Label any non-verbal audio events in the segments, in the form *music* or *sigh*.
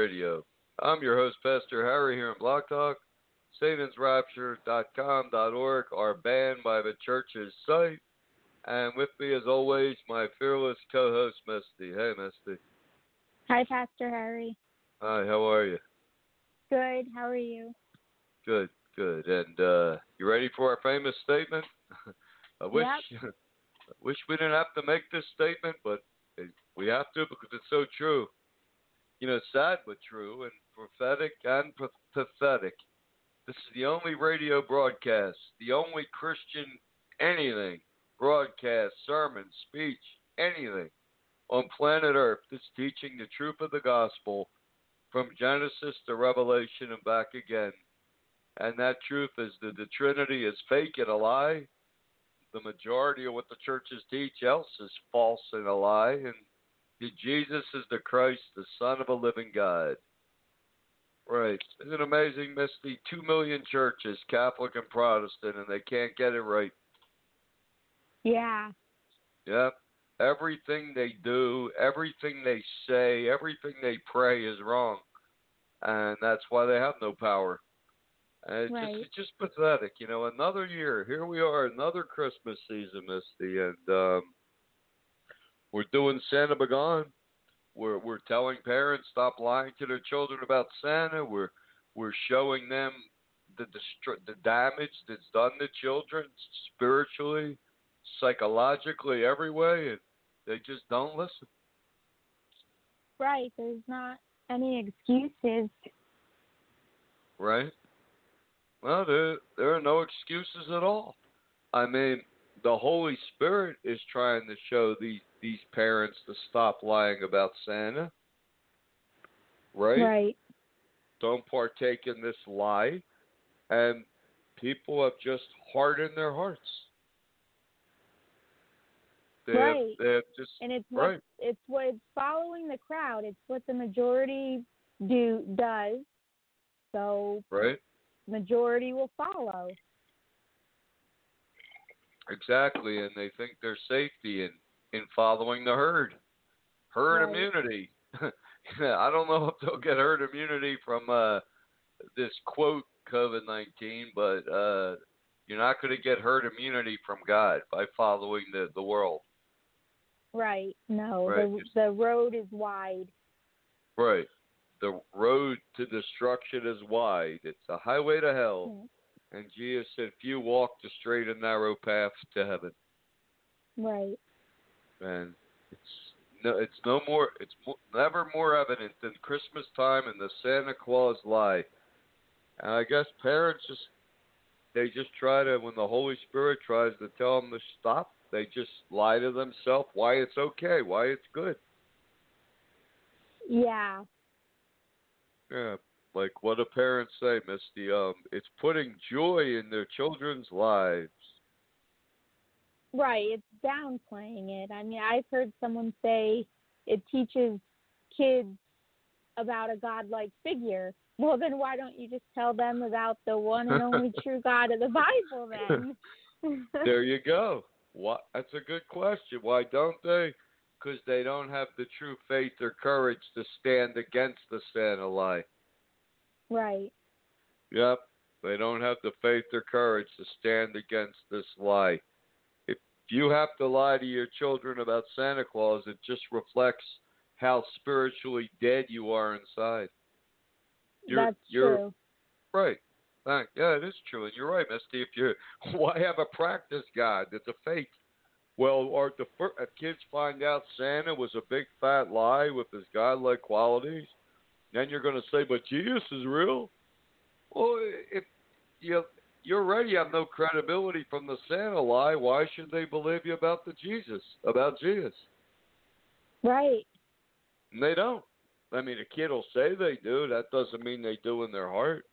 Radio. I'm your host, Pastor Harry, here in Blog Talk, SatansRapture.com.org, our banned by the church's site, and with me, as always, my fearless co-host, Misty. Hey, Misty. Hi, Pastor Harry. Hi, how are you? Good. How are you? Good, good. And uh, you ready for our famous statement? *laughs* I wish, *laughs* I wish we didn't have to make this statement, but we have to because it's so true. You know, sad but true, and prophetic and pa- pathetic. This is the only radio broadcast, the only Christian anything broadcast, sermon, speech, anything on planet Earth that's teaching the truth of the gospel from Genesis to Revelation and back again. And that truth is that the Trinity is fake and a lie. The majority of what the churches teach else is false and a lie. And that Jesus is the Christ, the Son of a living God. Right. Isn't it amazing, Misty? Two million churches, Catholic and Protestant, and they can't get it right. Yeah. Yep. Everything they do, everything they say, everything they pray is wrong. And that's why they have no power. And it's Right. just it's just pathetic, you know. Another year, here we are, another Christmas season, Misty, and um, we're doing Santa Begone. We're we're telling parents stop lying to their children about Santa. We're we're showing them the destr- the damage that's done to children spiritually, psychologically, every way, and they just don't listen. Right. There's not any excuses. Right? Well, there there are no excuses at all. I mean, the Holy Spirit is trying to show these these parents to stop lying about Santa. Right? Right. Don't partake in this lie, and people have just hardened their hearts. They have, Right. they have just And it's what right. it's what it's following the crowd. It's what the majority do does. So Right? majority will follow. Exactly, and they think their safety in in following the herd. Herd Right. immunity. *laughs* I don't know if they'll get herd immunity from uh, this quote COVID nineteen, but uh, you're not going to get herd immunity from God by following the the world. Right. No. Right, The the road is wide. Right. The road to destruction is wide. It's a highway to hell. And Jesus said, "Few walk the straight and narrow path to heaven." Right. And it's no, it's no more, it's mo- never more evident than Christmas time and the Santa Claus lie. And I guess parents just, they just try to, when the Holy Spirit tries to tell them to stop, they just lie to themselves why it's okay, why it's good. Yeah. Yeah, like what do parents say, Misty? Um, it's putting joy in their children's lives. Right. It's downplaying it. I mean, I've heard someone say it teaches kids about a godlike figure. Well, then why don't you just tell them about the one and only *laughs* true God of the Bible then? *laughs* there you go. What? That's a good question. Why don't they? Because they don't have the true faith or courage to stand against the Santa lie. Right. Yep. They don't have the faith or courage to stand against this lie. You have to lie to your children about Santa Claus, it just reflects how spiritually dead you are inside. You're, That's you're, true. Right. Yeah, it is true, and you're right, Misty. If you *laughs* why have a practice God? It's a fake. Well, or the if kids find out Santa was a big fat lie with his godlike qualities, then you're going to say, "But Jesus is real." Well, if you you already have no credibility from the Santa lie, why should they believe you about the Jesus about Jesus? Right. And they don't. I mean, a kid will say they do. That doesn't mean they do in their heart.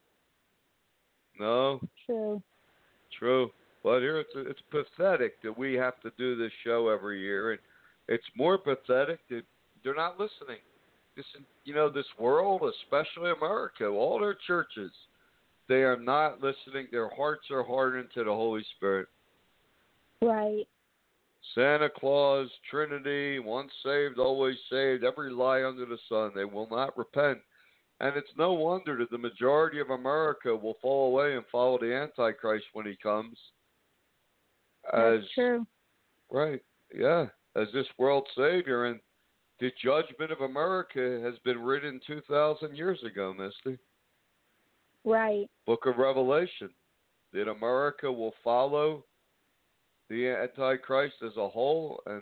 No, True. true. But here it's it's pathetic that we have to do this show every year, and it's more pathetic that they're not listening. This, you know, this world, especially America, all their churches, they are not listening. Their hearts are hardened to the Holy Spirit. Right. Santa Claus, Trinity, once saved, always saved, every lie under the sun. They will not repent. And it's no wonder that the majority of America will fall away and follow the Antichrist when he comes. As That's true. right, yeah, as this world savior and the judgment of America has been written two thousand years ago, Misty. Right. Book of Revelation. That America will follow the Antichrist as a whole, and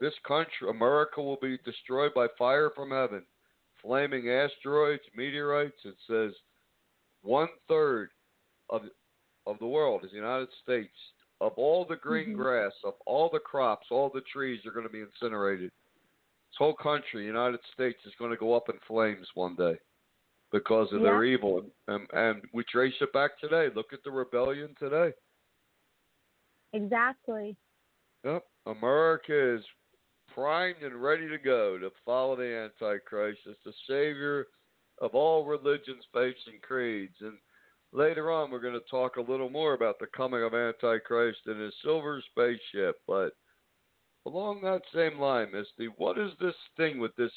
this country, America, will be destroyed by fire from heaven, flaming asteroids, meteorites. It says one third of of the world is the United States. Of all the green Mhm. grass, of all the crops, all the trees are going to be incinerated. This whole country, United States, is going to go up in flames one day because of their evil. And, and we trace it back today. Look at the rebellion today. Exactly. Yep. America is primed and ready to go to follow the Antichrist as the savior of all religions, faiths, and creeds. And later on, we're going to talk a little more about the coming of Antichrist and his silver spaceship. But along that same line, Misty, what is this thing with this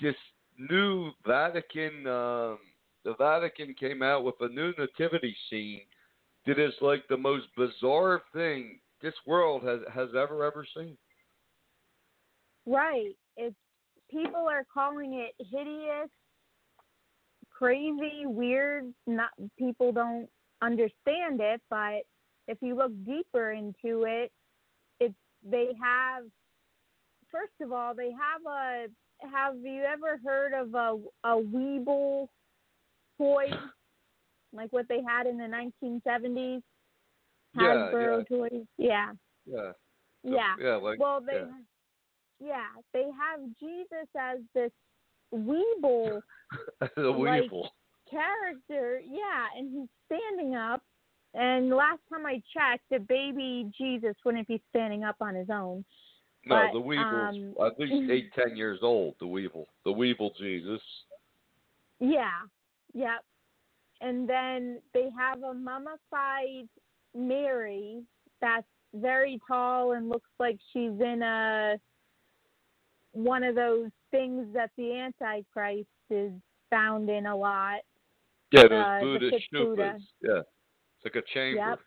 this new Vatican? Um, the Vatican came out with a new nativity scene that is like the most bizarre thing this world has has ever ever seen. Right. It's people are calling it hideous, crazy, weird. Not people don't understand it, but if you look deeper into it, it's they have. First of all, they have a. Have you ever heard of a a Weeble toy, like what they had in the 1970s? Yeah, Hasbro toys. Yeah. Yeah. Yeah. Yeah, like Well, they, yeah. yeah. they have Jesus as this Weeble *laughs* the like- character. Yeah, and he's standing up. And last time I checked, the baby Jesus wouldn't be standing up on his own. No, but, the Weeble's um, at least *laughs* eight, ten years old. The Weeble, the Weeble Jesus. Yeah. Yep. And then they have a mummified Mary that's very tall and looks like she's in a one of those things that the Antichrist is found in a lot. Yeah, those Uh, Buddhist Buddha. stupas. Yeah, it's like a chamber. Yep.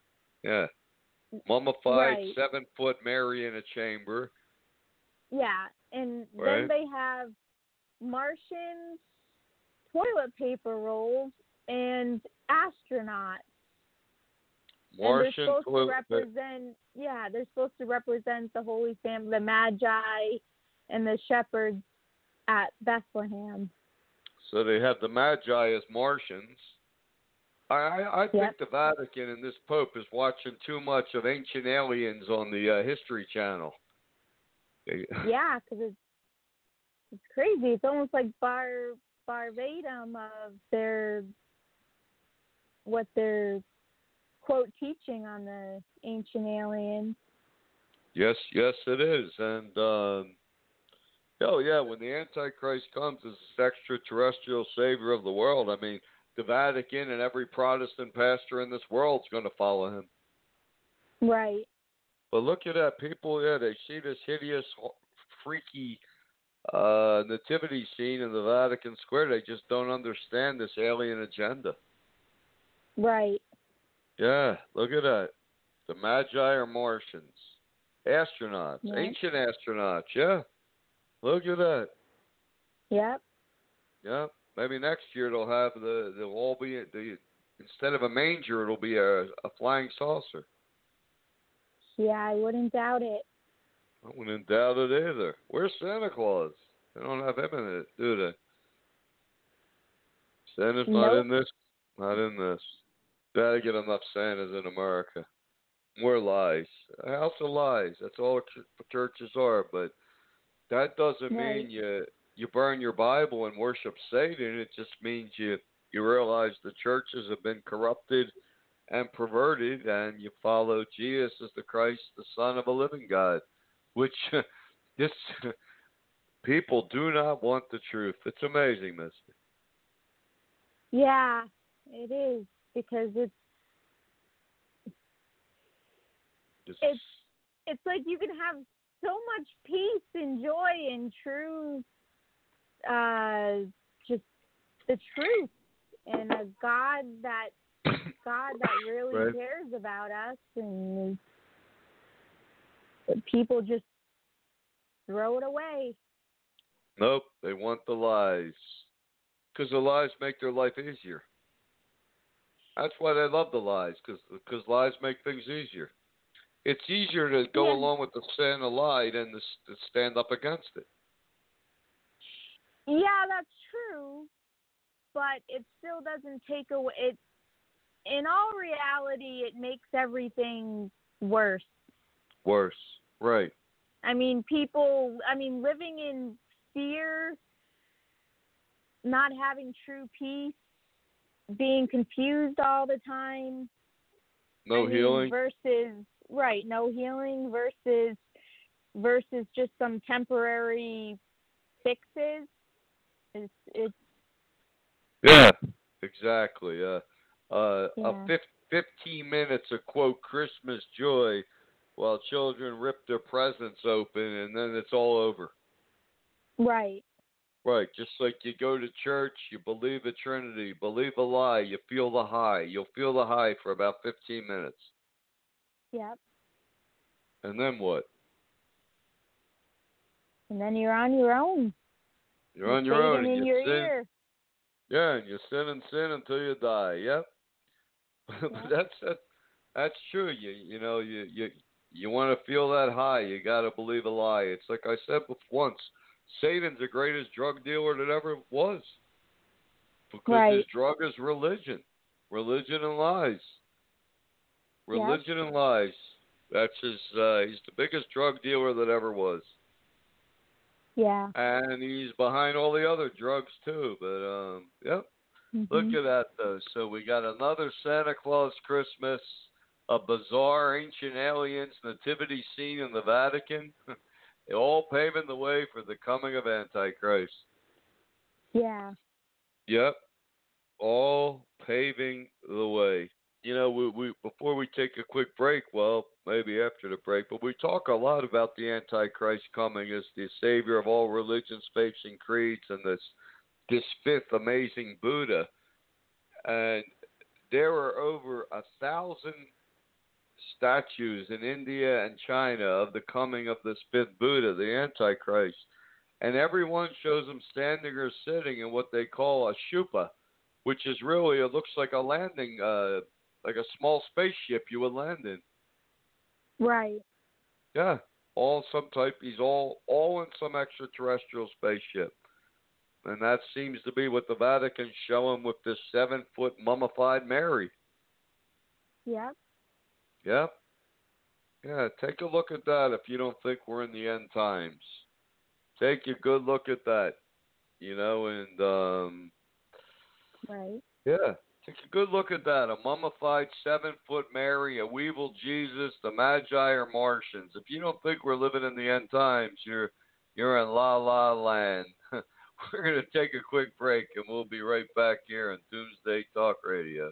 Yeah, mummified Right. seven foot Mary in a chamber. Yeah, and Right. then they have Martians, toilet paper rolls and astronauts. and they're supposed to represent yeah, they're supposed to represent the Holy Family, the Magi and the shepherds at Bethlehem. So they have the Magi as Martians. I I, I think Yep. the Vatican and this Pope is watching too much of Ancient Aliens on the uh, History Channel. *laughs* Yeah, because it's it's crazy. It's almost like bar verbatim of their what they're quote teaching on the ancient aliens. Yes, yes, it is. And um, oh yeah, when the Antichrist comes as this extraterrestrial savior of the world, I mean, the Vatican and every Protestant pastor in this world is going to follow him. Right. But look at that, people. Yeah, they see this hideous, freaky uh, nativity scene in the Vatican Square. They just don't understand this alien agenda. Right. Yeah, look at that. The Magi are Martians, astronauts, Yeah. ancient astronauts. Yeah, look at that. Yep. Yep. maybe next year they'll have the they'll all be the instead of a manger it'll be a a flying saucer. Yeah, I wouldn't doubt it. I wouldn't doubt it either. Where's Santa Claus? They don't have him in it, do they? Santa's not in this. Not in this. Gotta get enough Santas in America. More lies. A house of lies. That's all ch- churches are. But that doesn't Right. mean you you burn your Bible and worship Satan. It just means you you realize the churches have been corrupted and perverted, and you follow Jesus as the Christ, the Son of a living God, which *laughs* this *laughs* people do not want the truth. It's amazing, Misty. Yeah, it is because it's Just, It's- it's like you can have so much peace and joy and true uh just the truth and a God that God that really Right. cares about us and people just throw it away. nope, they want the lies because the lies make their life easier. That's why they love the lies because lies make things easier. It's easier to go Yeah. along with the sin of lie than to, to stand up against it. Yeah, that's true, but it still doesn't take away it. In all reality, it makes everything worse. Worse, right? I mean, people. I mean, living in fear, not having true peace, being confused all the time. No I mean, healing. versus right, no healing versus versus just some temporary fixes. It's it's Yeah, exactly. Uh, uh, Yeah. a fif- 15 minutes of quote Christmas joy while children rip their presents open and then it's all over. right. Right, just like you go to church, you believe the Trinity, believe a lie, you feel the high. You'll feel the high for about 15 minutes. Yep. And then what? And then you're on your own. You're on your own. And in you your sin. ear. Yeah, and you sin and sin until you die. Yep. But Yeah. that's that, that's true. You you know you you you want to feel that high. You got to believe a lie. It's like I said before once. Satan's the greatest drug dealer that ever was. Because his drug is religion, religion and lies. Yeah. Religion and lies. That's his. Uh, he's the biggest drug dealer that ever was Yeah. and he's behind all the other drugs too. But um, yep, look Mhm. at that though. So we got another Santa Claus Christmas, a bizarre ancient aliens nativity scene in the Vatican, *laughs* all paving the way for the coming of Antichrist. Yeah. Yep, all paving the way. You know, we, we before we take a quick break, well, maybe after the break, but we talk a lot about the Antichrist coming as the savior of all religions, faiths, and creeds, and this this fifth amazing Buddha. And there are over a thousand statues in India and China of the coming of this fifth Buddha, the Antichrist. And everyone shows him standing or sitting in what they call a shupa, which is really it looks like a landing, uh, like a small spaceship you would land in. Right. Yeah, all some type. He's all all in some extraterrestrial spaceship, and that seems to be what the Vatican's showing with this seven foot mummified Mary. Yep. Yep. Yeah, take a look at that if you don't think we're in the end times. Take a good look at that. You know, and um Right. yeah, take a good look at that. A mummified seven foot Mary, a Weeble Jesus, the Magi are Martians. If you don't think we're living in the end times, you're you're in la la land. *laughs* we're gonna take a quick break and we'll be right back here on Doomsday Talk Radio.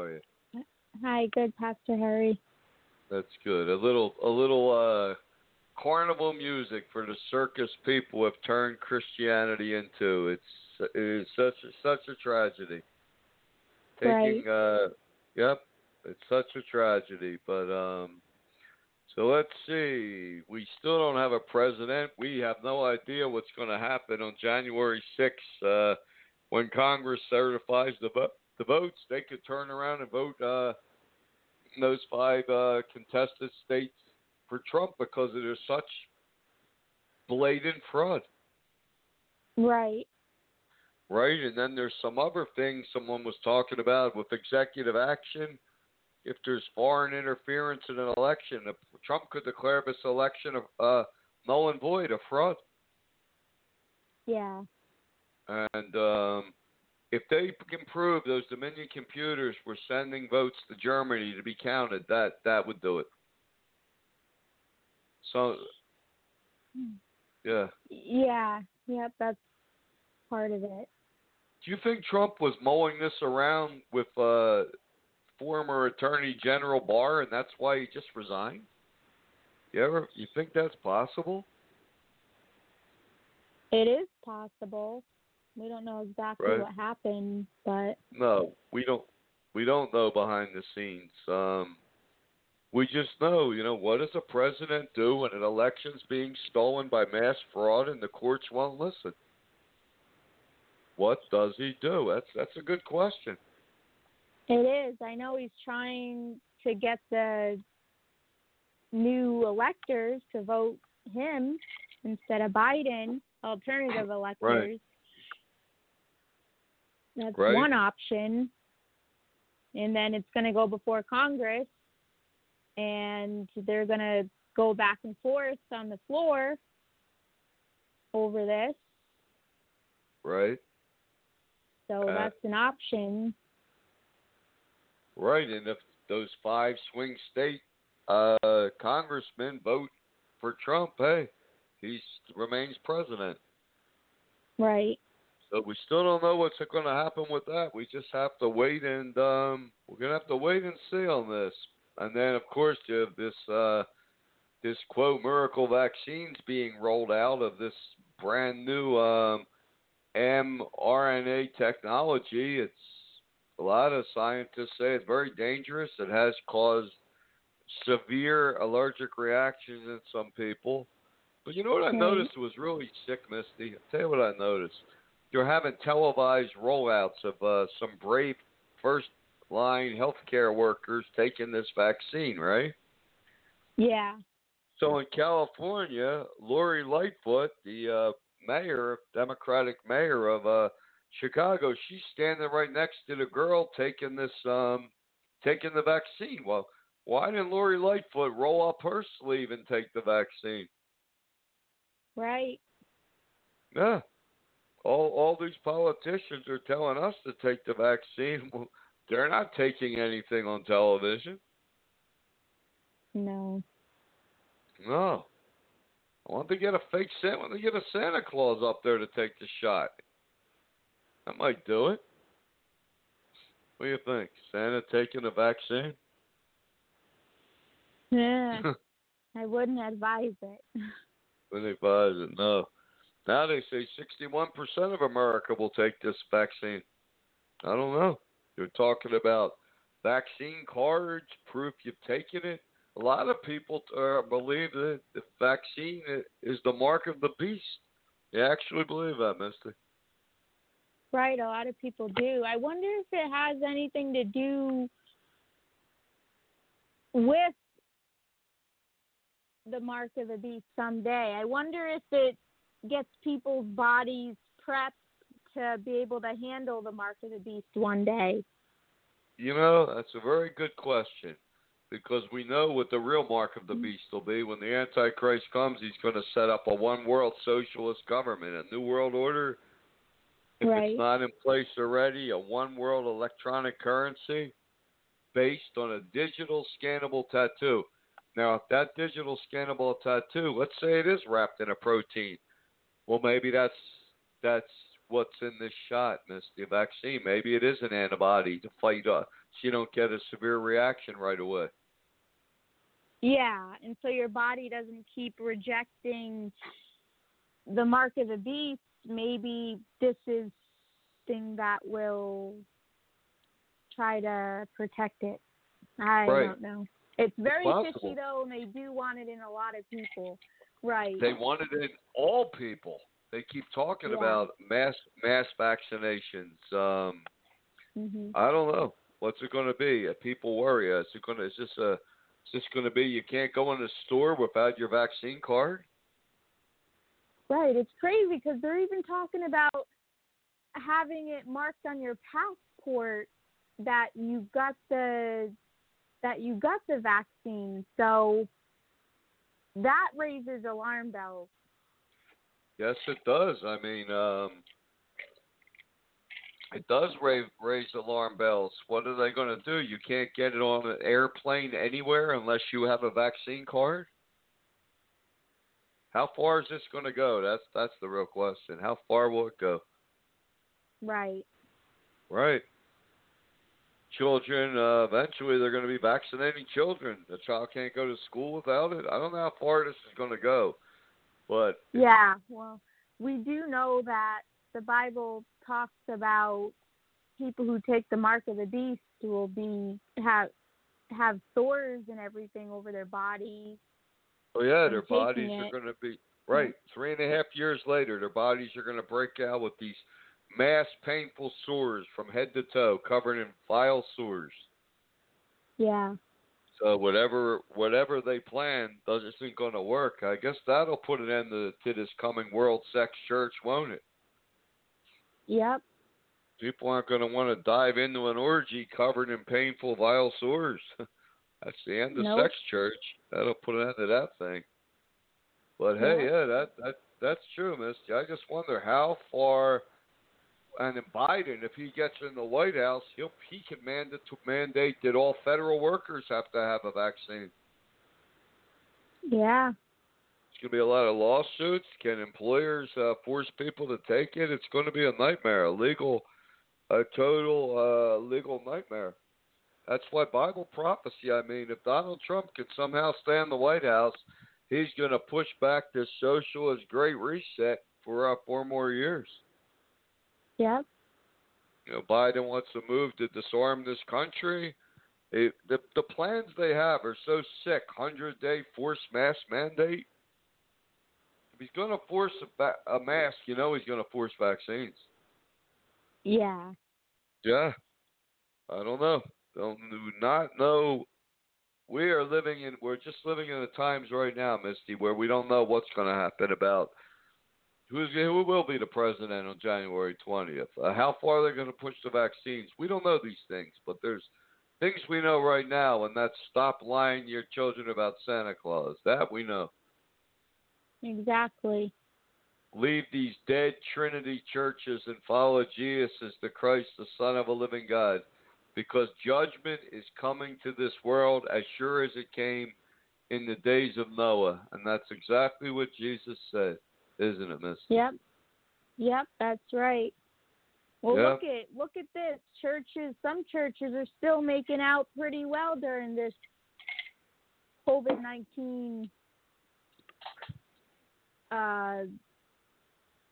Are you? Hi, good, Pastor Harry. That's good. A little, a little uh, carnival music for the circus people have turned Christianity into. It's it is such a, such a tragedy. Taking, right. uh, yep, it's such a tragedy. But um, so let's see. We still don't have a president. We have no idea what's going to happen on January 6th uh, when Congress certifies the vo- the votes. They could turn around and vote uh, those five uh, contested states for Trump because it is such blatant fraud. Right. Right, and then there's some other things someone was talking about with executive action if there's foreign interference in an election, Trump could declare this election of uh, null and void, a fraud. Yeah. And um, if they can prove those Dominion computers were sending votes to Germany to be counted, that that would do it. So, yeah. Yeah. Yep. That's part of it. Do you think Trump was mulling this around with uh, former Attorney General Barr, and that's why he just resigned? You ever you think that's possible? It is possible. We don't know exactly right. what happened, but no, we don't. We don't know behind the scenes. Um, we just know, you know, what does a president do when an election's being stolen by mass fraud and the courts won't listen? What does he do? That's that's a good question. It is. I know he's trying to get the new electors to vote him instead of Biden, alternative electors. Right. That's right. one option. And then it's going to go before Congress, and they're going to go back and forth on the floor over this. Right. So uh, that's an option. Right, and if those five swing state uh, congressmen vote for Trump, hey, he remains president. Right. So we still don't know what's going to happen with that. We just have to wait, and um, we're going to have to wait and see on this. And then, of course, you have this uh, this quote miracle vaccines being rolled out of this brand new um, mRNA technology. It's a lot of scientists say it's very dangerous. It has caused severe allergic reactions in some people. But you know what I noticed was really sick, Misty? I'll tell you what I noticed. You're having televised rollouts of uh, some brave first line healthcare workers taking this vaccine, right? Yeah. So in California, Lori Lightfoot, the uh, mayor, Democratic mayor of uh, Chicago, she's standing right next to the girl taking this, um, taking the vaccine. Well, why didn't Lori Lightfoot roll up her sleeve and take the vaccine? Right. Yeah. All all these politicians are telling us to take the vaccine. *laughs* Well, they're not taking anything on television. No. No. I want to get a fake Santa. Want to get a Santa Claus up there to take the shot. That might do it. What do you think? Santa taking a vaccine? Yeah. *laughs* I wouldn't advise it. *laughs* they advise it, no. Now they say 61% of America will take this vaccine. I don't know. You're talking about vaccine cards, proof you've taken it. A lot of people uh, believe that the vaccine is the mark of the beast. They actually believe that, Mister. Right, a lot of people do. I wonder if it has anything to do with the mark of the beast someday. I wonder if it gets people's bodies prepped to be able to handle the mark of the beast one day. You know, that's a very good question because we know what the real mark of the mm-hmm. beast will be. When the Antichrist comes, he's going to set up a one world socialist government, a new world order. If Right. it's not in place already, a one world electronic currency. based on a digital scannable tattoo. Now, if that digital scannable tattoo, let's say it is wrapped in a protein, well, maybe that's that's what's in this shot, Miss the vaccine. Maybe it is an antibody to fight uh, so you don't get a severe reaction right away. Yeah, and so your body doesn't keep rejecting the mark of the beast. Maybe this is thing that will try to protect it. I right. don't know. It's very it's fishy though, and they do want it in a lot of people. Right. They want it in all people. They keep talking Yeah. about mass mass vaccinations. Um, hmm I don't know. What's it going to be? Uh, People worry. Uh, Is it going to? Is this a? Is this going to be? You can't go in the store without your vaccine card. Right. It's crazy because they're even talking about having it marked on your passport that you got the that you got the vaccine. So that raises alarm bells. Yes, it does. I mean, um, it does raise raise alarm bells. What are they going to do? You can't get it on an airplane anywhere unless you have a vaccine card. How far is this going to go? That's that's the real question. How far will it go? Right. Right. Children, uh, eventually they're going to be vaccinating children. The child can't go to school without it. I don't know how far this is going to go, but Yeah. Well, we do know that the Bible talks about people who take the mark of the beast will be have have sores and everything over their bodies. oh yeah, their bodies are going to be right. Three and a half years later, their bodies are going to break out with these mass painful sores from head to toe, covered in vile sores. Yeah. So whatever whatever they plan doesn't isn't going to work. I guess that'll put an end to, to this coming world sex church, won't it? Yep. People aren't going to want to dive into an orgy covered in painful, vile sores. *laughs* That's the end of Nope. sex church. That'll put an end to that thing. But hey, Yeah. yeah, that that that's true, Misty. I just wonder how far. And then Biden, if he gets in the White House, he'll he can mandate to mandate that all federal workers have to have a vaccine. Yeah. It's going to be a lot of lawsuits. Can employers uh, force people to take it? It's going to be a nightmare, a legal, a total uh, legal nightmare. That's why Bible prophecy. I mean, if Donald Trump could somehow stay in the White House, he's going to push back this socialist great reset for uh, four more years. Yep. You know, Biden wants to move to disarm this country. It, the the plans they have are so sick. Hundred day forced mask mandate. If he's going to force a, ba- a mask, you know he's going to force vaccines. Yeah. Yeah, I don't know. Don't do not know. We are living in. We're just living in the times right now, Misty, where we don't know what's going to happen about who's who will be the president on January twentieth. Uh, how far they're going to push the vaccines, we don't know these things. But there's things we know right now, and that's stop lying to your children about Santa Claus. That we know. Exactly. Leave these dead Trinity churches and follow Jesus as the Christ, the Son of a living God, because judgment is coming to this world as sure as it came in the days of Noah. And that's exactly what Jesus said, isn't it, Miss? Yep. Yep, that's right. Well, Yeah. look at look at this. Churches, some churches are still making out pretty well during this COVID nineteen uh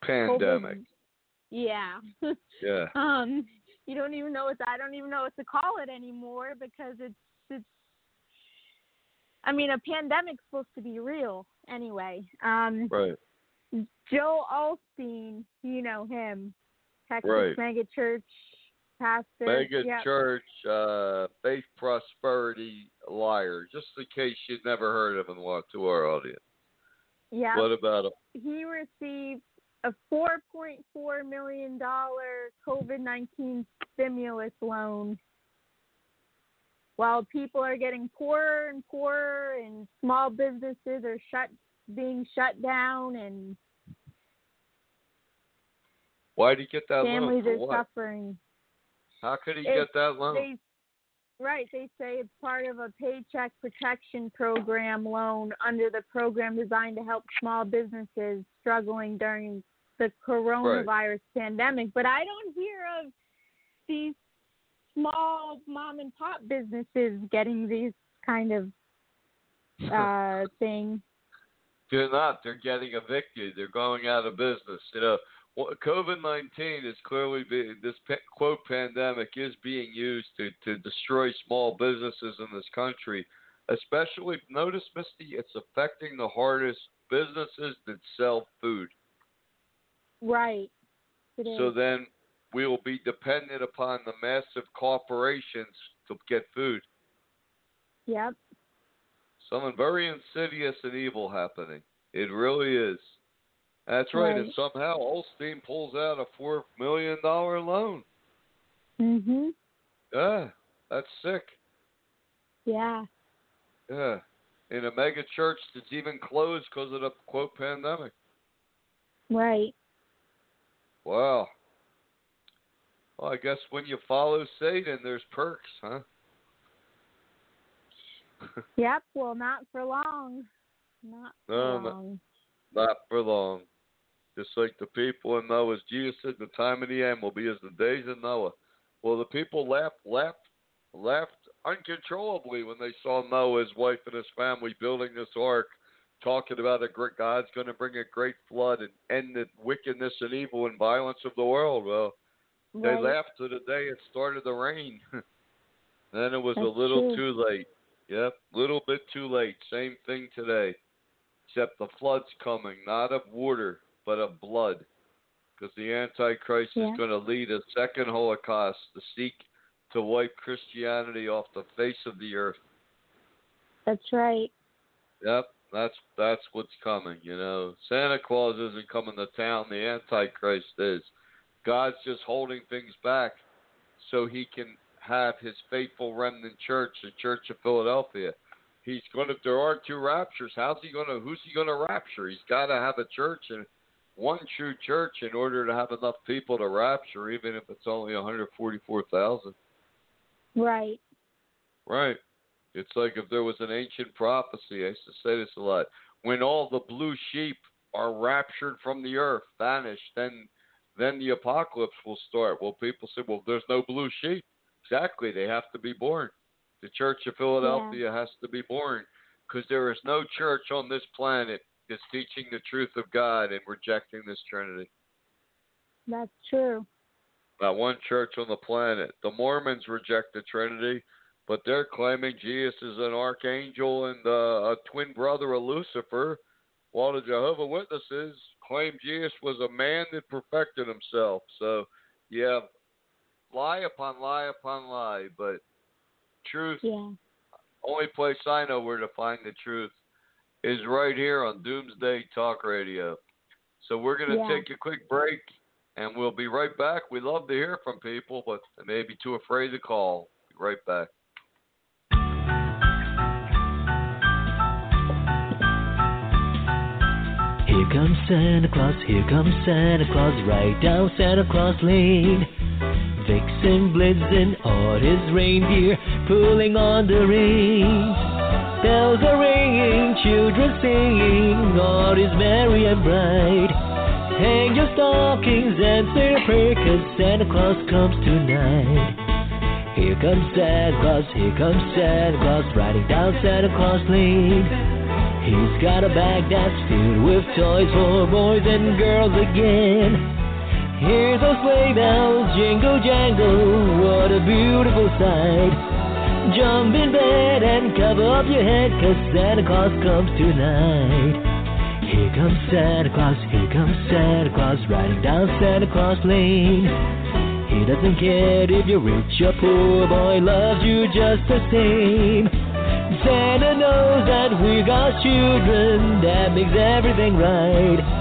Pandemic. COVID- yeah. *laughs* Yeah. um you don't even know what I don't even know what to call it anymore because it's it's I mean a pandemic's supposed to be real anyway. Um Right. Joel Osteen, you know him, Texas Right. Mega Church pastor. Mega Yep. church, uh, faith prosperity liar. Just in case you'd never heard of him, walk to our audience. Yeah. What about him? he received a four point four million dollar COVID nineteen stimulus loan. While people are getting poorer and poorer, and small businesses are shut, being shut down, and Why did he get that families loan? are what? suffering. How could he It's- get that loan? They, right. They say it's part of a paycheck protection program loan under the program designed to help small businesses struggling during the coronavirus right. pandemic. But I don't hear of these small mom and pop businesses getting these kind of *laughs* uh things. They're not. They're getting evicted. They're going out of business. You know, COVID nineteen is clearly being, this quote pandemic is being used to to destroy small businesses in this country. Especially, notice, Misty, it's affecting the hardest businesses that sell food. Right. So then we will be dependent upon the massive corporations to get food. Yep. Something very insidious and evil happening. It really is. That's right. right. And somehow Osteen pulls out a four million dollar loan. Mhm. Yeah, that's sick. Yeah. Yeah, in a mega church that's even closed because of the quote pandemic. Right. Wow. Well, I guess when you follow Satan, there's perks, huh? Yep. Well, not for long. Not for no, long. Not, not for long. Just like the people in Noah's, Jesus said, the time of the end will be as the days of Noah. Well, the people laughed, laughed, laughed uncontrollably when they saw Noah, his wife, and his family building this ark, talking about a great God's going to bring a great flood and end the wickedness and evil and violence of the world. Well, right. they laughed to the day it started to rain. *laughs* then it was That's a little true. too late. Yep, little bit too late. Same thing today, except the flood's coming, not of water, but of blood. Because the Antichrist yeah. is going to lead a second Holocaust to seek to wipe Christianity off the face of the earth. That's right. Yep, that's that's what's coming. You know, Santa Claus isn't coming to town. The Antichrist is. God's just holding things back so he can have his faithful remnant church, the Church of Philadelphia. He's going to. There are two raptures. How's he going to? Who's he going to rapture? He's got to have a church and one true church in order to have enough people to rapture, even if it's only 144,000. Right. Right. It's like if there was an ancient prophecy. I used to say this a lot. When all the blue sheep are raptured from the earth, vanished, then then the apocalypse will start. Well, people say, well, there's no blue sheep. Exactly. They have to be born. The Church of Philadelphia yeah. has to be born because there is no church on this planet that's teaching the truth of God and rejecting this Trinity. That's true. Not one church on the planet. The Mormons reject the Trinity, but they're claiming Jesus is an archangel and uh, a twin brother of Lucifer, while the Jehovah Witnesses claim Jesus was a man that perfected himself. So, yeah, lie upon lie upon lie, but truth. Yeah. Only place I know where to find the truth is right here on Doomsday Talk Radio. So we're going to yeah. take a quick break and we'll be right back. We love to hear from people, but they may be too afraid to call. Be right back. Here comes Santa Claus, here comes Santa Claus, right down Santa Claus Lane. Vixen, Blitzen, his reindeer pulling on the reins. Bells are ringing, children singing, all is merry and bright. Hang your stockings and say a prayer, cause Santa Claus comes tonight. Here comes Santa Claus, here comes Santa Claus, riding down Santa Claus Lane. He's got a bag that's filled with toys for boys and girls again. Here's those sleigh bells, jingle jangle, what a beautiful sight. Jump in bed and cover up your head, cause Santa Claus comes tonight. Here comes Santa Claus, here comes Santa Claus, riding down Santa Claus Lane. He doesn't care if you're rich or poor, boy loves you just the same. Santa knows that we got children, that makes everything right.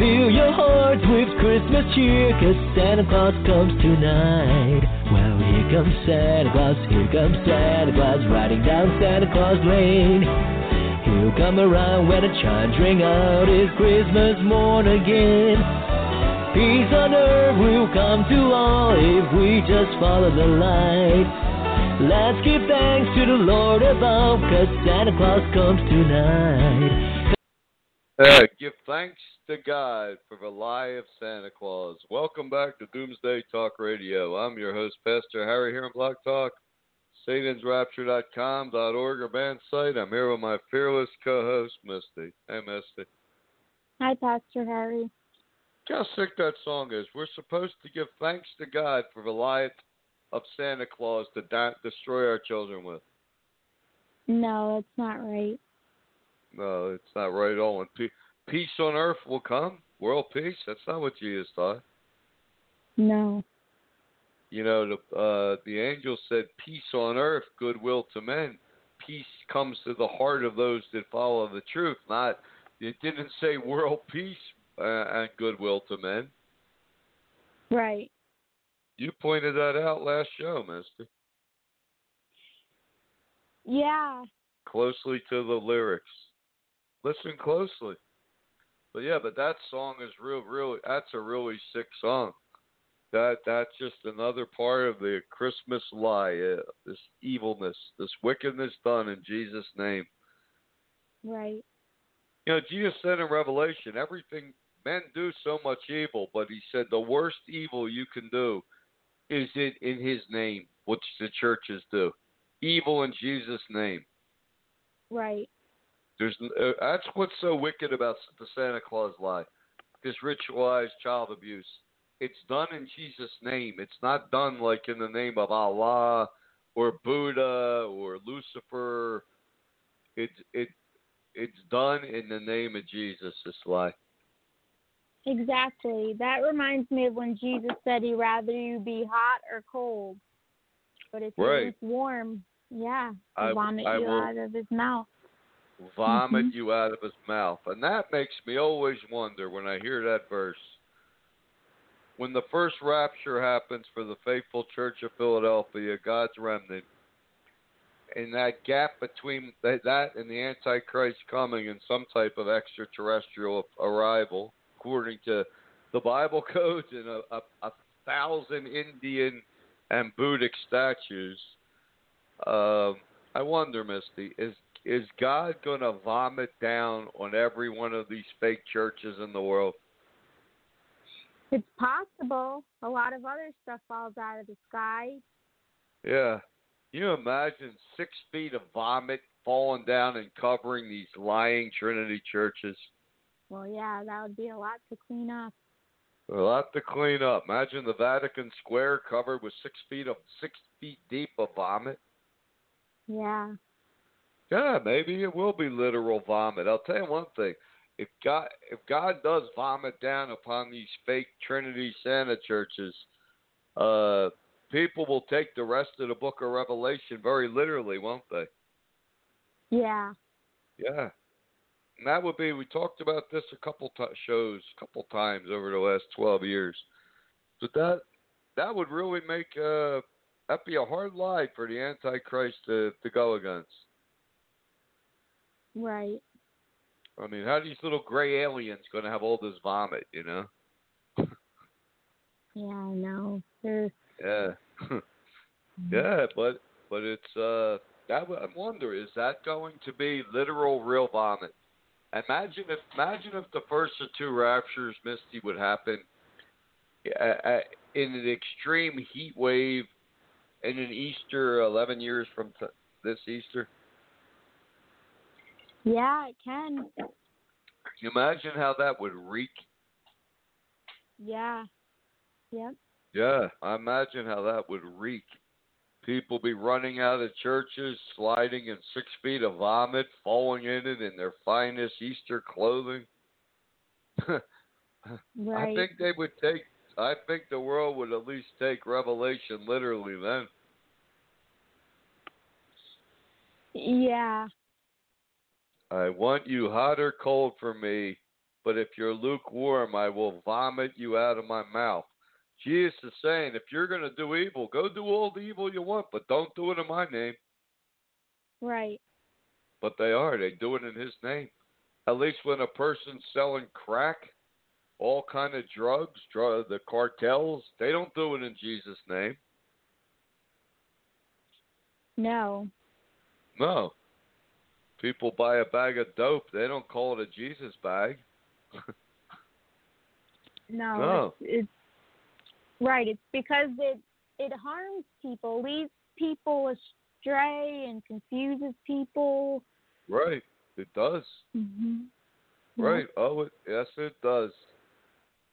Fill your hearts with Christmas cheer, cause Santa Claus comes tonight. Well, here comes Santa Claus, here comes Santa Claus, riding down Santa Claus Lane. He'll come around when the chimes ring out, it's Christmas morn again. Peace on earth will come to all if we just follow the light. Let's give thanks to the Lord above, cause Santa Claus comes tonight. Uh, give thanks to guide for the lie of Santa Claus. Welcome back to Doomsday Talk Radio. I'm your host, Pastor Harry here on Blog Talk, satansrapture.com, .org, or band site. I'm here with my fearless co-host, Misty. Hey, Misty. Hi, Pastor Harry. How sick that song is. We're supposed to give thanks to God for the lie of Santa Claus to destroy our children with. No, it's not right. No, it's not right at all. And pe- peace on earth will come, world peace. That's not what Jesus taught. No. You know, the uh, the angel said, "Peace on earth, goodwill to men." Peace comes to the heart of those that follow the truth. Not, it didn't say world peace uh, and goodwill to men. Right. You pointed that out last show, Misty. Yeah. Closely to the lyrics. Listen closely. But yeah, but that song is real, really. That's a really sick song. That that's just another part of the Christmas lie. Uh, this evilness, this wickedness done in Jesus' name. Right. You know, Jesus said in Revelation, everything men do so much evil, but he said the worst evil you can do is it in his name, which the churches do. Evil in Jesus' name. Right. There's uh, that's what's so wicked about the Santa Claus lie, this ritualized child abuse. It's done in Jesus' name. It's not done like in the name of Allah or Buddha or Lucifer. It's it it's done in the name of Jesus. This lie. Exactly. That reminds me of when Jesus said he'd rather you be hot or cold. But if Right. you're warm, yeah, I- he'll vomit I you will- out of his mouth. Vomit Mhm. you out of his mouth. And that makes me always wonder when I hear that verse. When the first rapture happens for the faithful church of Philadelphia, God's remnant, and that gap between that, and the Antichrist coming and some type of extraterrestrial arrival, according to the Bible *laughs* codes and a, a, a thousand Indian and Buddhic statues, um, I wonder, Misty, is is God going to vomit down on every one of these fake churches in the world? It's possible. A lot of other stuff falls out of the sky. Yeah. Can you imagine six feet of vomit falling down and covering these lying Trinity churches? Well, yeah, that would be a lot to clean up. A lot to clean up. Imagine the Vatican Square covered with six feet of six feet deep of vomit. Yeah. Yeah, maybe it will be literal vomit. I'll tell you one thing: if God if God does vomit down upon these fake Trinity Santa churches, uh, people will take the rest of the Book of Revelation very literally, won't they? Yeah. Yeah, and that would be. We talked about this a couple t- shows, a couple times over the last twelve years. But that that would really make uh, that be a hard lie for the Antichrist to to go against. Right. I mean, how are these little gray aliens going to have all this vomit, you know? Yeah, I know. Yeah. *laughs* yeah, but but it's uh that I wonder is that going to be literal real vomit? Imagine if imagine if the first of two raptures, Misty, would happen in an extreme heat wave in an Easter 11 years from t- this Easter. Yeah, it can. Can you imagine how that would reek? Yeah. Yep. Yeah, I imagine how that would reek. People be running out of churches, sliding in six feet of vomit, falling in it in their finest Easter clothing. *laughs* right. I think they would take. I think the world would at least take Revelation literally then. Yeah. I want you hot or cold for me, but if you're lukewarm, I will vomit you out of my mouth. Jesus is saying, if you're going to do evil, go do all the evil you want, but don't do it in my name. Right. But they are. They do it in his name. At least when a person's selling crack, all kind of drugs, drug, the cartels, they don't do it in Jesus' name. No. No. People buy a bag of dope. They don't call it a Jesus bag. *laughs* No. No. It's, it's right. It's because it it harms people, leads people astray, and confuses people. Right. It does. Mm-hmm. Right. Oh, it, yes, it does.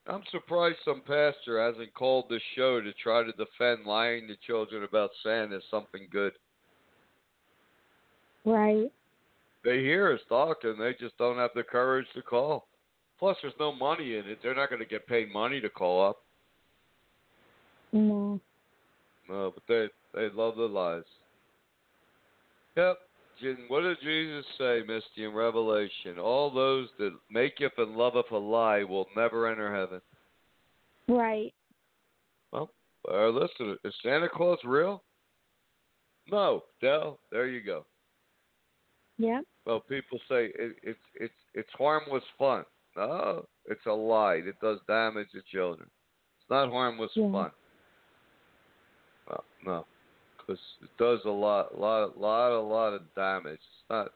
I'm surprised some pastor hasn't called this show to try to defend lying to children about Santa as something good. Right. They hear us talking, they just don't have the courage to call. Plus, there's no money in it. They're not going to get paid money to call up. No. No, but they they love the lies. Yep. What did Jesus say, Misty, in Revelation? All those that maketh and loveth a lie will never enter heaven. Right. Well, uh, listen, is Santa Claus real? No, Dell. There you go. Yep. Well, people say it, it's it's it's harmless fun. No, it's a lie. It does damage to children. It's not harmless Yeah. fun. No, no, because it does a lot, lot, lot, a lot of damage. It's not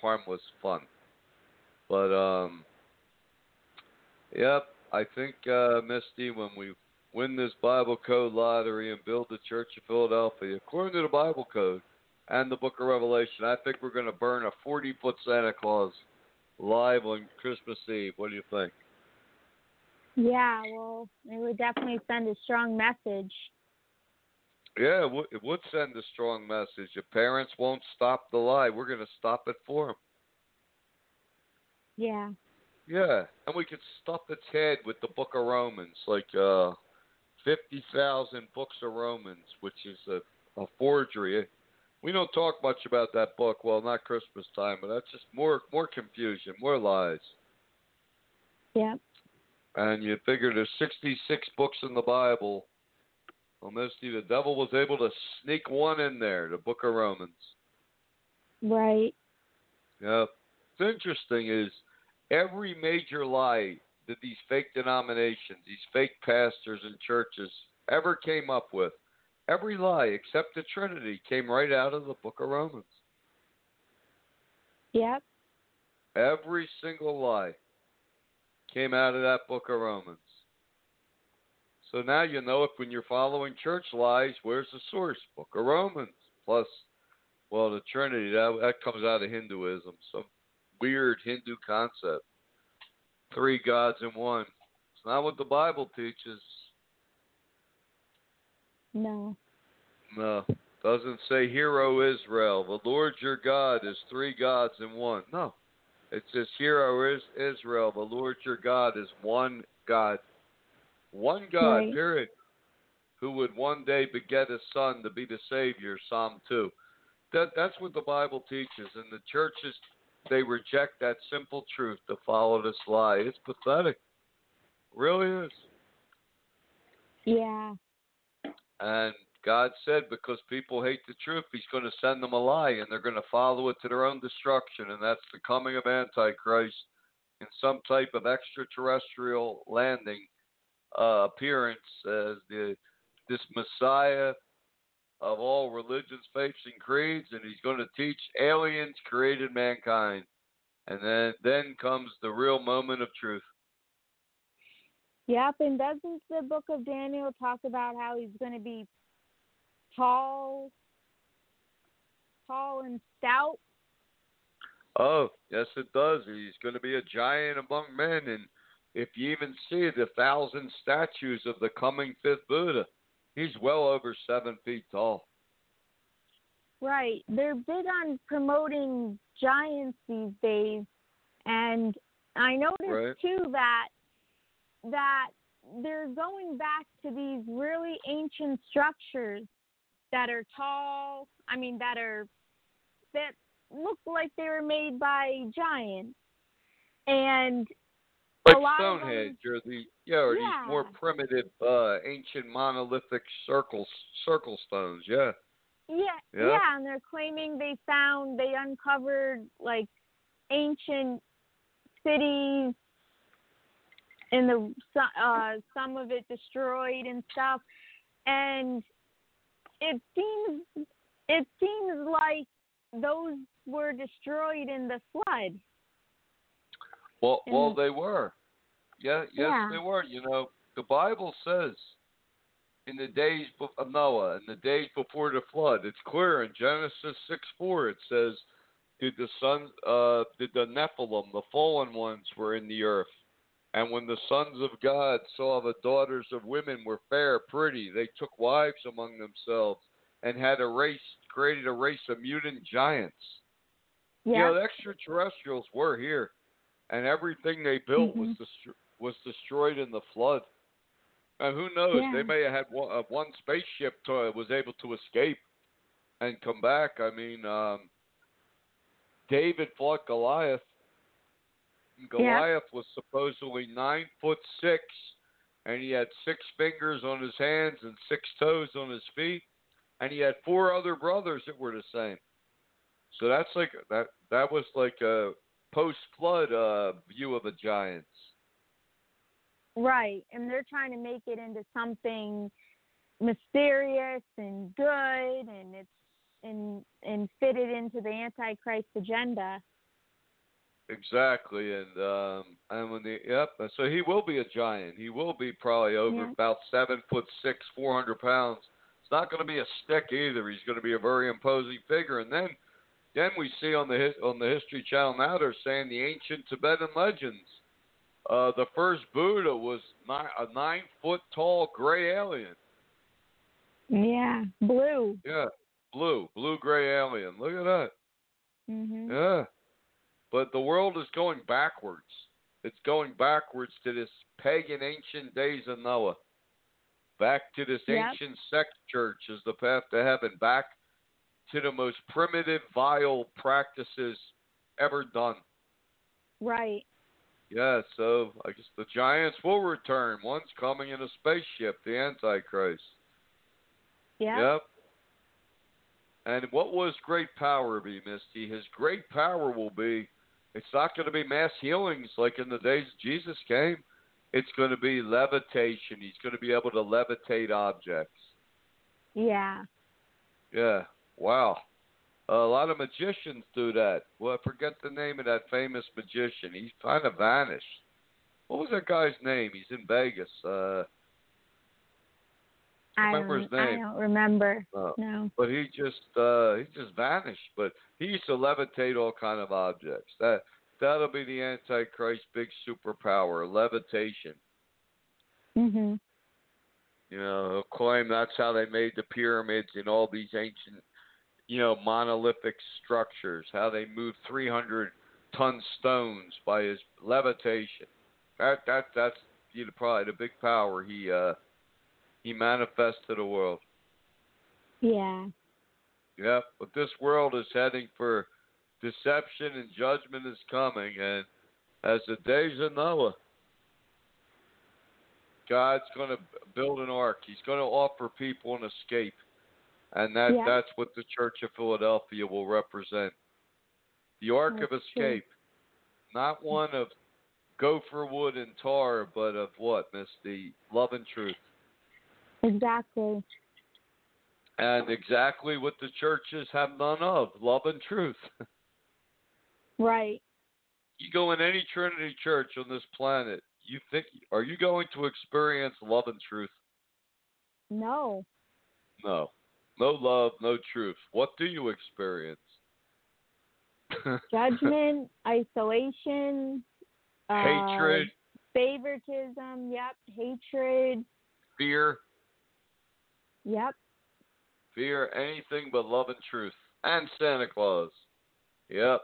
harmless fun. But um, yep, I think uh, Misty, when we win this Bible Code lottery and build the Church of Philadelphia, according to the Bible Code and the Book of Revelation, I think we're going to burn a 40 foot Santa Claus live on Christmas Eve. What do you think? Yeah. Well, it would definitely send a strong message. Yeah, it would, it would send a strong message. Your parents won't stop the lie, we're going to stop it for them. Yeah. Yeah, and we could stuff its head with the Book of Romans, like uh, fifty thousand books of Romans, which is a, a forgery. We don't talk much about that book. Well, not Christmas time, but that's just more more confusion, more lies. Yeah. And you figure there's sixty six books in the Bible. Well, Misty, the devil was able to sneak one in there, the Book of Romans. Right. Yeah. What's interesting is every major lie that these fake denominations, these fake pastors and churches ever came up with, every lie except the Trinity came right out of the book of Romans. Yep. Every single lie came out of that book of Romans. So now you know if when you're following church lies, where's the source? Book of Romans. Plus, well, the Trinity, that, that comes out of Hinduism. Some weird Hindu concept. Three gods in one. It's not what the Bible teaches. No. No. Doesn't say, Hear, O Israel, the Lord your God is three gods in one. No. It says, Hear, O is Israel, the Lord your God is one God. One God, Right. period. Who would one day beget a son to be the Savior, Psalm 2. That, that's what the Bible teaches. And the churches, they reject that simple truth to follow this lie. It's pathetic. It really is. Yeah. And God said because people hate the truth, He's going to send them a lie and they're going to follow it to their own destruction. And that's the coming of Antichrist in some type of extraterrestrial landing uh, appearance as the this Messiah of all religions, faiths, and creeds. And He's going to teach aliens created mankind. And then, then comes the real moment of truth. Yep. And doesn't the book of Daniel talk about how he's going to be tall, tall and stout? Oh, yes, it does. He's going to be a giant among men. And if you even see the thousand statues of the coming fifth Buddha, he's well over seven feet tall. Right. They're big on promoting giants these days, and I noticed Right. too that that they're going back to these really ancient structures that are tall. I mean, that are that look like they were made by giants, and Like a lot of Stonehenge or the yeah, or Yeah. these more primitive uh ancient monolithic circles circle stones, yeah. Yeah, Yeah. yeah, and they're claiming they found they uncovered like ancient cities and the uh some of it destroyed and stuff. And it seems it seems like those were destroyed in the flood. Well, well, they were. Yeah, yes, Yeah. they were. You know, the Bible says in the days of Noah, in the days before the flood, it's clear in Genesis six four. It says, "Did the sons, uh, did the Nephilim, the fallen ones, were in the earth, and when the sons of God saw the daughters of women were fair, pretty, they took wives among themselves, and had a race, created a race of mutant giants." Yeah. You know, the extraterrestrials were here, and everything they built was Mhm. destro- was destroyed in the flood. And who knows? Yeah. They may have had one, uh, one spaceship to, was able to escape and come back. I mean, um, David fought Goliath. And Yeah. Goliath was supposedly nine foot six, and he had six fingers on his hands and six toes on his feet, and he had four other brothers that were the same. So that's like that. That was like a post-flood uh, view of the giants. Right, and they're trying to make it into something mysterious and good, and it's and and fit it into the Antichrist agenda. Exactly, and um, and when the yep, so he will be a giant. He will be probably over Yeah. about seven foot six, four hundred pounds. It's not going to be a stick either. He's going to be a very imposing figure. And then, then we see on the on the History Channel now they're saying the ancient Tibetan legends. Uh, the first Buddha was nine, a nine foot tall gray alien. Yeah, blue. Yeah, blue, blue gray alien. Look at that. Mhm. Yeah. But the world is going backwards. It's going backwards to this pagan ancient days of Noah. Back to this Yep. ancient sect church as the path to heaven. Back to the most primitive, vile practices ever done. Right. Yeah, so I guess the giants will return. One's coming in a spaceship, the Antichrist. Yeah. Yep. And what was great power be, Misty? His great power will be it's not going to be mass healings like in the days Jesus came. It's going to be levitation. He's going to be able to levitate objects. Yeah. Yeah. Wow. A lot of magicians do that. Well, I forget the name of that famous magician. He's kind of vanished. What was that guy's name? He's in Vegas. Uh, I remember don't, his I name. don't remember. uh, No. but he just uh he just vanished. But he used to levitate all kind of objects. That that'll be the Antichrist big superpower, levitation. Mhm. You know, he'll claim that's how they made the pyramids and all these ancient, you know, monolithic structures. How they moved 300 ton stones by his levitation. That that that's you know, probably the big power he uh he manifests to the world. Yeah. Yep, but this world is heading for deception and judgment is coming, and as the days of Noah, God's going to build an ark. He's going to offer people an escape, and that Yeah. that's what the Church of Philadelphia will represent. The ark of true. escape, not one of gopher wood and tar, but of what, Miss? The love and truth. Exactly. And exactly what the churches have none of love and truth. Right. you go in any Trinity church on this planet, you think are you going to experience love and truth? No. No. No love, no truth. What do you experience? *laughs* Judgment, isolation, uh, Hatred, favoritism. Yep. Hatred. fear, Yep. fear, anything but love and truth. And Santa Claus. Yep.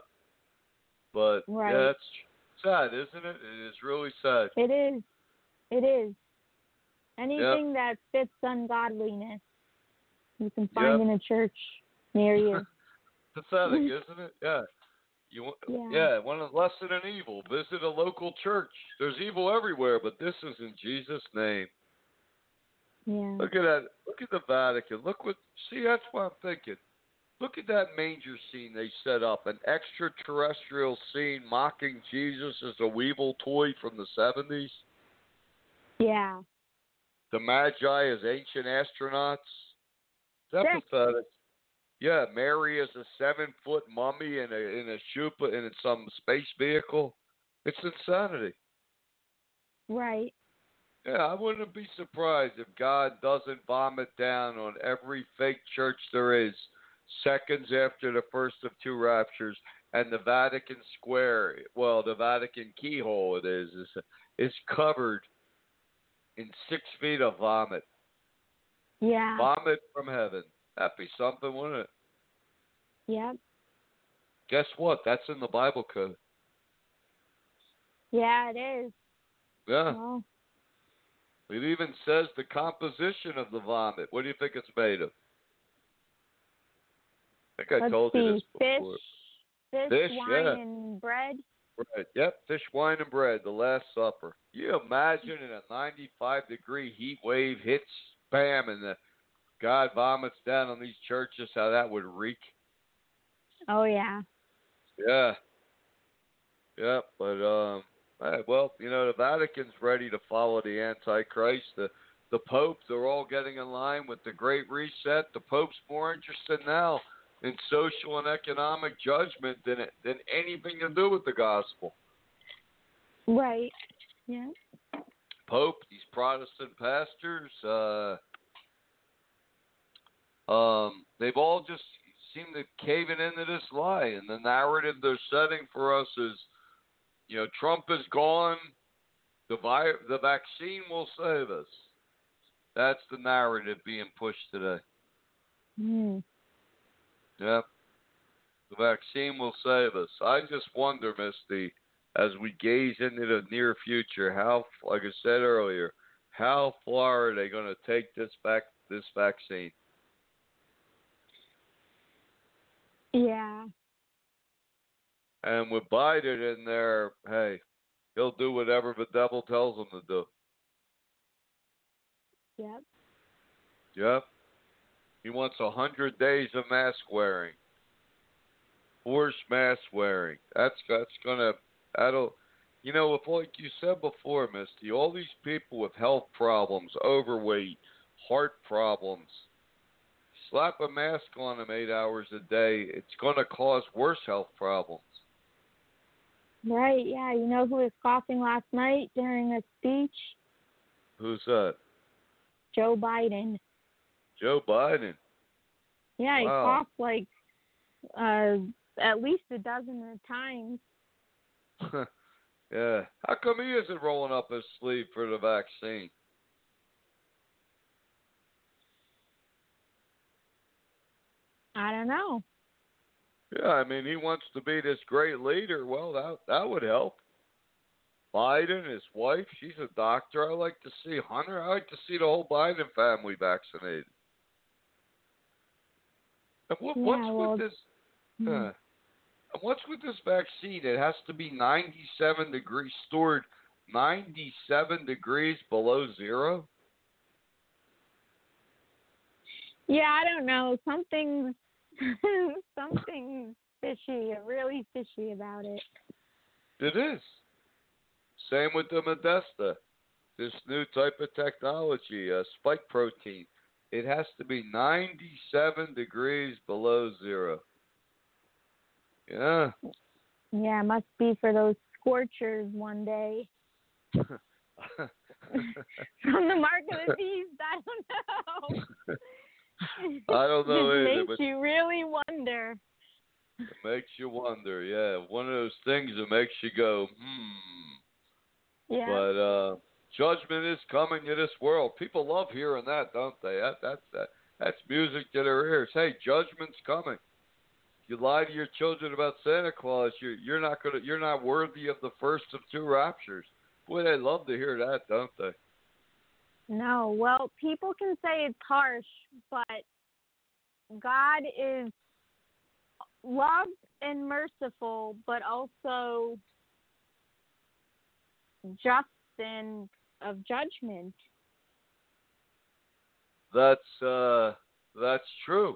But Right. yeah, it's sad, isn't it? It is really sad. It is. It is. Anything that fits ungodliness, you can find Yep. in a church near you. *laughs* Pathetic, *laughs* isn't it? Yeah. You want, Yeah. yeah, one of lesson in evil. Visit a local church. There's evil everywhere, but this is in Jesus' name. Yeah. Look at that. Look at the Vatican. Look what. See, that's what I'm thinking. Look at that manger scene they set up. An extraterrestrial scene mocking Jesus as a Weeble toy from the 70s. Yeah. The Magi as ancient astronauts. Is that Sick. pathetic? Yeah, Mary is a seven foot mummy in a in a shupa in some space vehicle. It's insanity. Right. Yeah, I wouldn't be surprised if God doesn't vomit down on every fake church there is seconds after the first of two raptures and the Vatican Square, well, the Vatican keyhole it is, is, is covered in six feet of vomit. Yeah. Vomit from heaven. That'd be something, wouldn't it? Yep. Guess what? That's in the Bible code. Yeah, it is. Yeah. It even says the composition of the vomit. What do you think it's made of? I think I let's told see. you this before. fish, Fish, wine, yeah. and bread. Bread. Yep. Fish, wine, and bread. The Last Supper. You imagine in a 95 degree heat wave hits, bam, and the God vomits down on these churches. How that would reek. Oh yeah. Yeah. Yep. But um. Eh, Well, you know the Vatican's ready to follow the Antichrist. The the popes are all getting in line with the Great Reset. The Pope's more interested now in social and economic judgment than than anything to do with the gospel. Right. Yeah. Pope, these Protestant pastors, uh, um, they've all just seemed to caving into this lie, and the narrative they're setting for us is, you know, Trump is gone, the vi- the vaccine will save us. That's the narrative being pushed today. Hmm. Yep. The vaccine will save us. I just wonder, Misty, as we gaze into the near future, how, like I said earlier, how far are they going to take this back this vaccine? Yeah. And with Biden in there, hey, he'll do whatever the devil tells him to do. Yep. Yep. He wants a hundred days of mask wearing. Forced mask wearing. That's that's gonna that'll you know, if like you said before, Misty, all these people with health problems, overweight, heart problems, slap a mask on them eight hours a day, it's gonna cause worse health problems. Right. Yeah. You know who was coughing last night during a speech? Who's that? Joe Biden. Joe Biden. Yeah, he Wow. coughed like uh at least a dozen times. *laughs* yeah. How come he isn't rolling up his sleeve for the vaccine? I don't know. Yeah, I mean, he wants to be this great leader. Well, that that would help. Biden, his wife, she's a doctor. I like to see Hunter. I like to see the whole Biden family vaccinated. And what, Yeah, what's well, with this? Hmm. Uh, and what's with this vaccine? It has to be 97 degrees stored 97 degrees below zero. Yeah, I don't know. Something's *laughs* something's fishy, really fishy about it. It is. Same with the Moderna, this new type of technology, uh, spike protein. It has to be 97 degrees below zero. Yeah. Yeah, it must be for those scorchers one day. *laughs* *laughs* From the mark of the beast, I don't know. I *laughs* don't know it either, makes but- you really wonder. it makes you wonder. Yeah, one of those things that makes you go, hmm. Yeah. But uh, judgment is coming to this world. People love hearing that, don't they? That that's that that's music to their ears. Hey, judgment's coming. You lie to your children about Santa Claus, you're you're not gonna you're not worthy of the first of two raptures. Boy, they love to hear that, don't they? No, well, people can say it's harsh, but God is love and merciful, but also just and of judgment. That's uh that's true.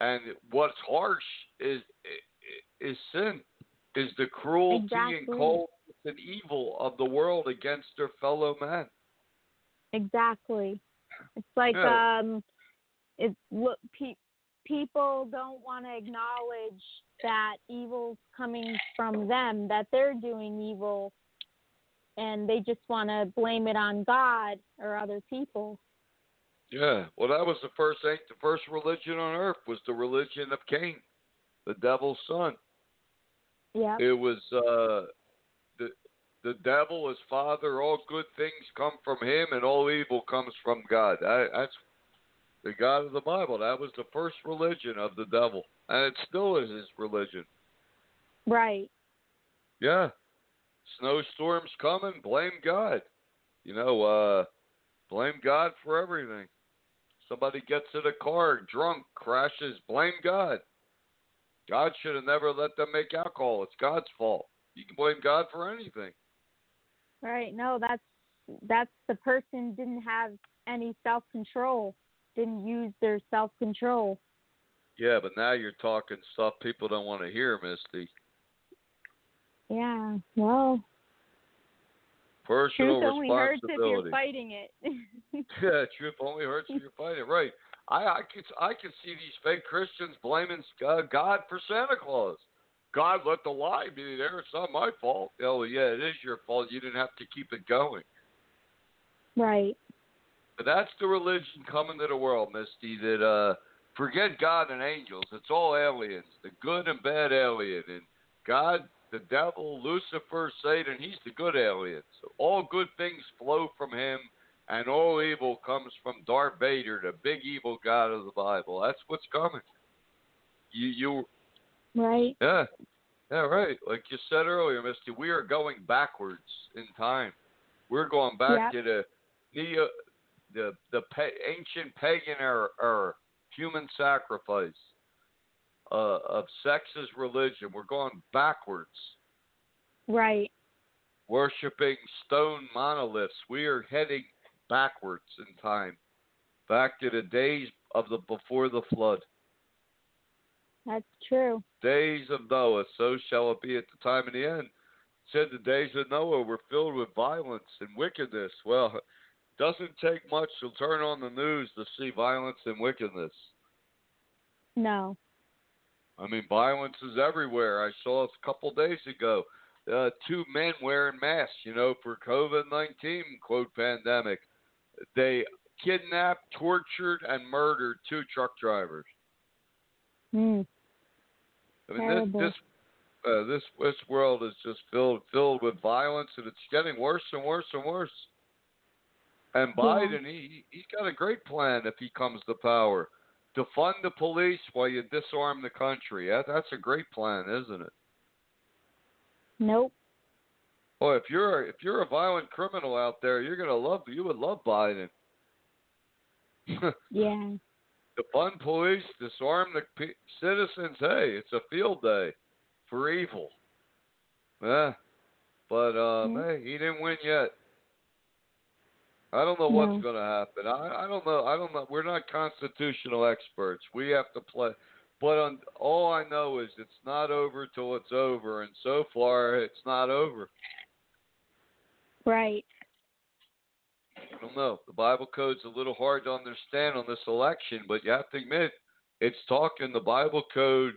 And what's harsh is is sin, is the cruelty and coldness and evil of the world against their fellow man. Exactly. It's like um, it's look. Pe- people don't want to acknowledge that evil's coming from them, that they're doing evil, and they just want to blame it on God or other people. Yeah, well, that was the first the first religion on earth was the religion of Cain, the devil's son. Yeah. It was uh, the devil, his father. All good things come from him, and all evil comes from God. I, that's the God of the Bible. That was the first religion of the devil, and it still is his religion. Right. Yeah. Snowstorms coming, blame God. You know, uh, blame God for everything. Somebody gets in a car drunk, crashes, blame God. God should have never let them make alcohol. It's God's fault. You can blame God for anything. Right. No, that's that's the person didn't have any self control. Didn't use their self control. Yeah, but now you're talking stuff people don't want to hear, Misty. Yeah. Well, Personal truth only hurts if you're fighting it. *laughs* *laughs* yeah, truth only hurts if you're fighting. it. Right. I I could I could see these fake Christians blaming uh, God for Santa Claus. God let the lie be there. It's not my fault. Oh yeah, it is your fault. You didn't have to keep it going. right. But that's the religion coming to the world, Misty. That uh, forget God and angels. It's all aliens, the good and bad alien, and God, the devil, Lucifer, Satan. He's the good alien. So all good things flow from him, and all evil comes from Darth Vader, the big evil God of the Bible. That's what's coming. You, you, Right. yeah, yeah, right. Like you said earlier, Misty, we are going backwards in time. We're going back to the neo, the the pa- ancient pagan era, era, human sacrifice uh, of sex as religion. We're going backwards, Right. worshiping stone monoliths. We are heading backwards in time, back to the days of the before the flood. That's true. days of Noah, so shall it be at the time of the end. Said the days of Noah were filled with violence and wickedness. Well, it *laughs* doesn't take much to turn on the news to see violence and wickedness. No. I mean, violence is everywhere. I saw a couple days ago. Uh, two men wearing masks, you know, for COVID 19, quote, pandemic. They kidnapped, tortured, and murdered two truck drivers. Mm. I mean, Terrible. this this uh, this this world is just filled filled with violence, and it's getting worse and worse and worse. And Yeah. Biden, he he's got a great plan if he comes to power, to fund the police while you disarm the country. That, that's a great plan, isn't it? Nope. Boy, if you're if you're a violent criminal out there, you're gonna love you would love Biden. *laughs* Yeah. To fund police, disarm the pe- citizens. Hey, it's a field day for evil. Yeah, but um, Mhm. hey, he didn't win yet. I don't know what's going to happen. I, I don't know. I don't know. We're not constitutional experts. We have to play. But on, all I know is it's not over till it's over, and so far it's not over. Right. I don't know. The Bible code's a little hard to understand on this election, but you have to admit it's talking the Bible code,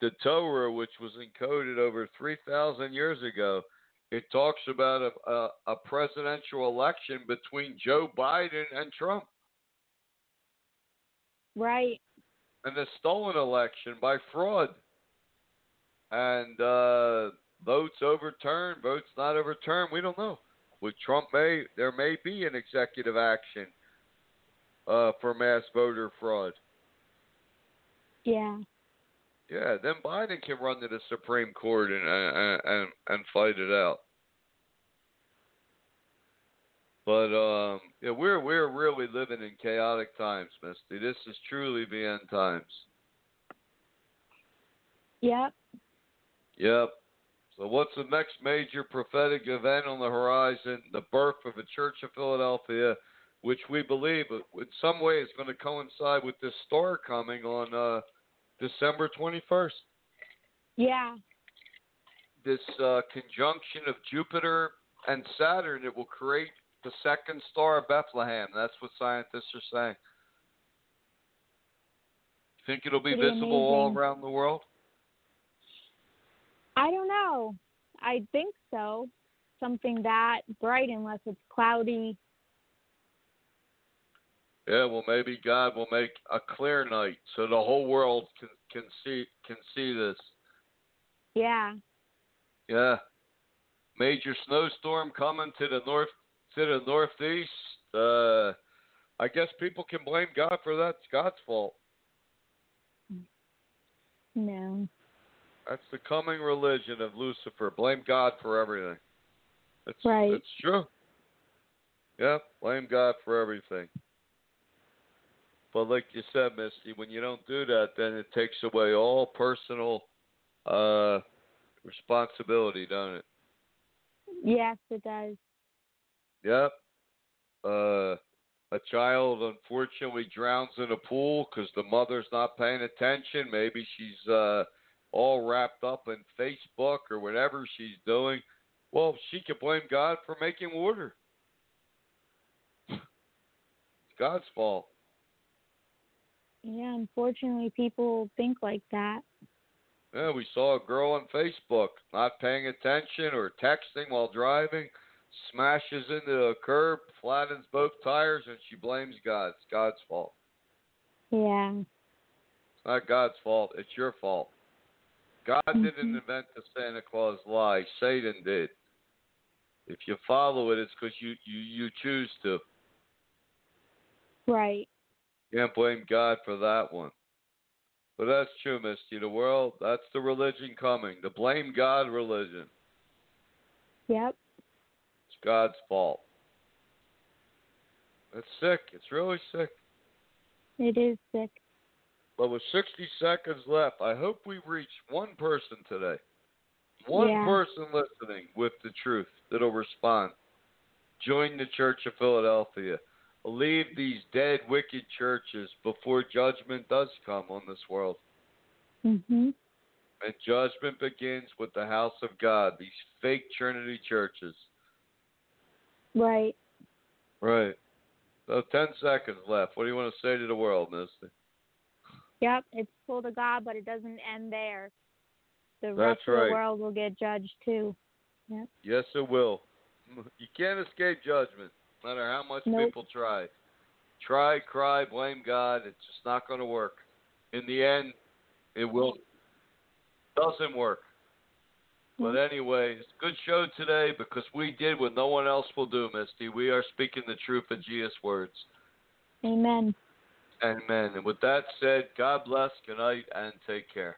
the Torah, which was encoded over 3,000 years ago. It talks about a, a, a presidential election between Joe Biden and Trump, Right. and a stolen election by fraud. And uh, votes overturned, votes not overturned. We don't know. With Trump, may there may be an executive action uh, for mass voter fraud. Yeah. Yeah, then Biden can run to the Supreme Court and and and, and fight it out. But um, yeah, we're we're really living in chaotic times, Misty. This is truly the end times. Yep. Yep. So what's the next major prophetic event on the horizon? The birth of the Church of Philadelphia, which we believe uh, in some way is going to coincide with this star coming on uh, December 21st. Yeah. This uh, conjunction of Jupiter and Saturn, it will create the second star of Bethlehem. That's what scientists are saying. think it'll be Pretty visible all around the world? I don't know. I think so. Something that bright, unless it's cloudy. Yeah, well, maybe God will make a clear night so the whole world can can see can see this. Yeah. Yeah, major snowstorm coming to the north to the northeast. Uh, I guess people can blame God for that. It's God's fault. No. That's the coming religion of Lucifer. Blame God for everything. It's, Right. It's true. Yeah, blame God for everything. But like you said, Misty, when you don't do that, then it takes away all personal uh, responsibility, don't it? Yes, it does. Yep. Uh, a child unfortunately drowns in a pool because the mother's not paying attention. Maybe she's uh, all wrapped up in Facebook or whatever she's doing. Well, she could blame God for making water. it's God's fault. Yeah, unfortunately, people think like that. Yeah, we saw a girl on Facebook not paying attention or texting while driving, smashes into a curb, flattens both tires, and she blames God. It's God's fault. Yeah. It's not God's fault. It's your fault. God didn't Mhm. invent the Santa Claus lie. Satan did. If you follow it, it's because you, you, you choose to. Right. You can't blame God for that one. But that's true, Misty. The world, that's the religion coming. The blame God religion. Yep. It's God's fault. It's sick. It's really sick. It is sick. But with 60 seconds left, I hope we reach one person today. One Yeah. person listening with the truth that'll respond. Join the Church of Philadelphia. Leave these dead, wicked churches before judgment does come on this world. Mhm. And judgment begins with the house of God, these fake Trinity churches. Right. Right. So 10 seconds left. What do you want to say to the world, Misty? Yep. It's full to God, but it doesn't end there. The That's rest of the world will get judged too. Yes, it will. You can't escape judgment, no matter how much Nope. people try. Try, cry, blame God. It's just not going to work. In the end, it will. Doesn't work. But Nope. anyway, it's a good show today because we did what no one else will do, Misty. We are speaking the truth of Jesus' words. Amen. Amen. And with that said, God bless, good night, and take care.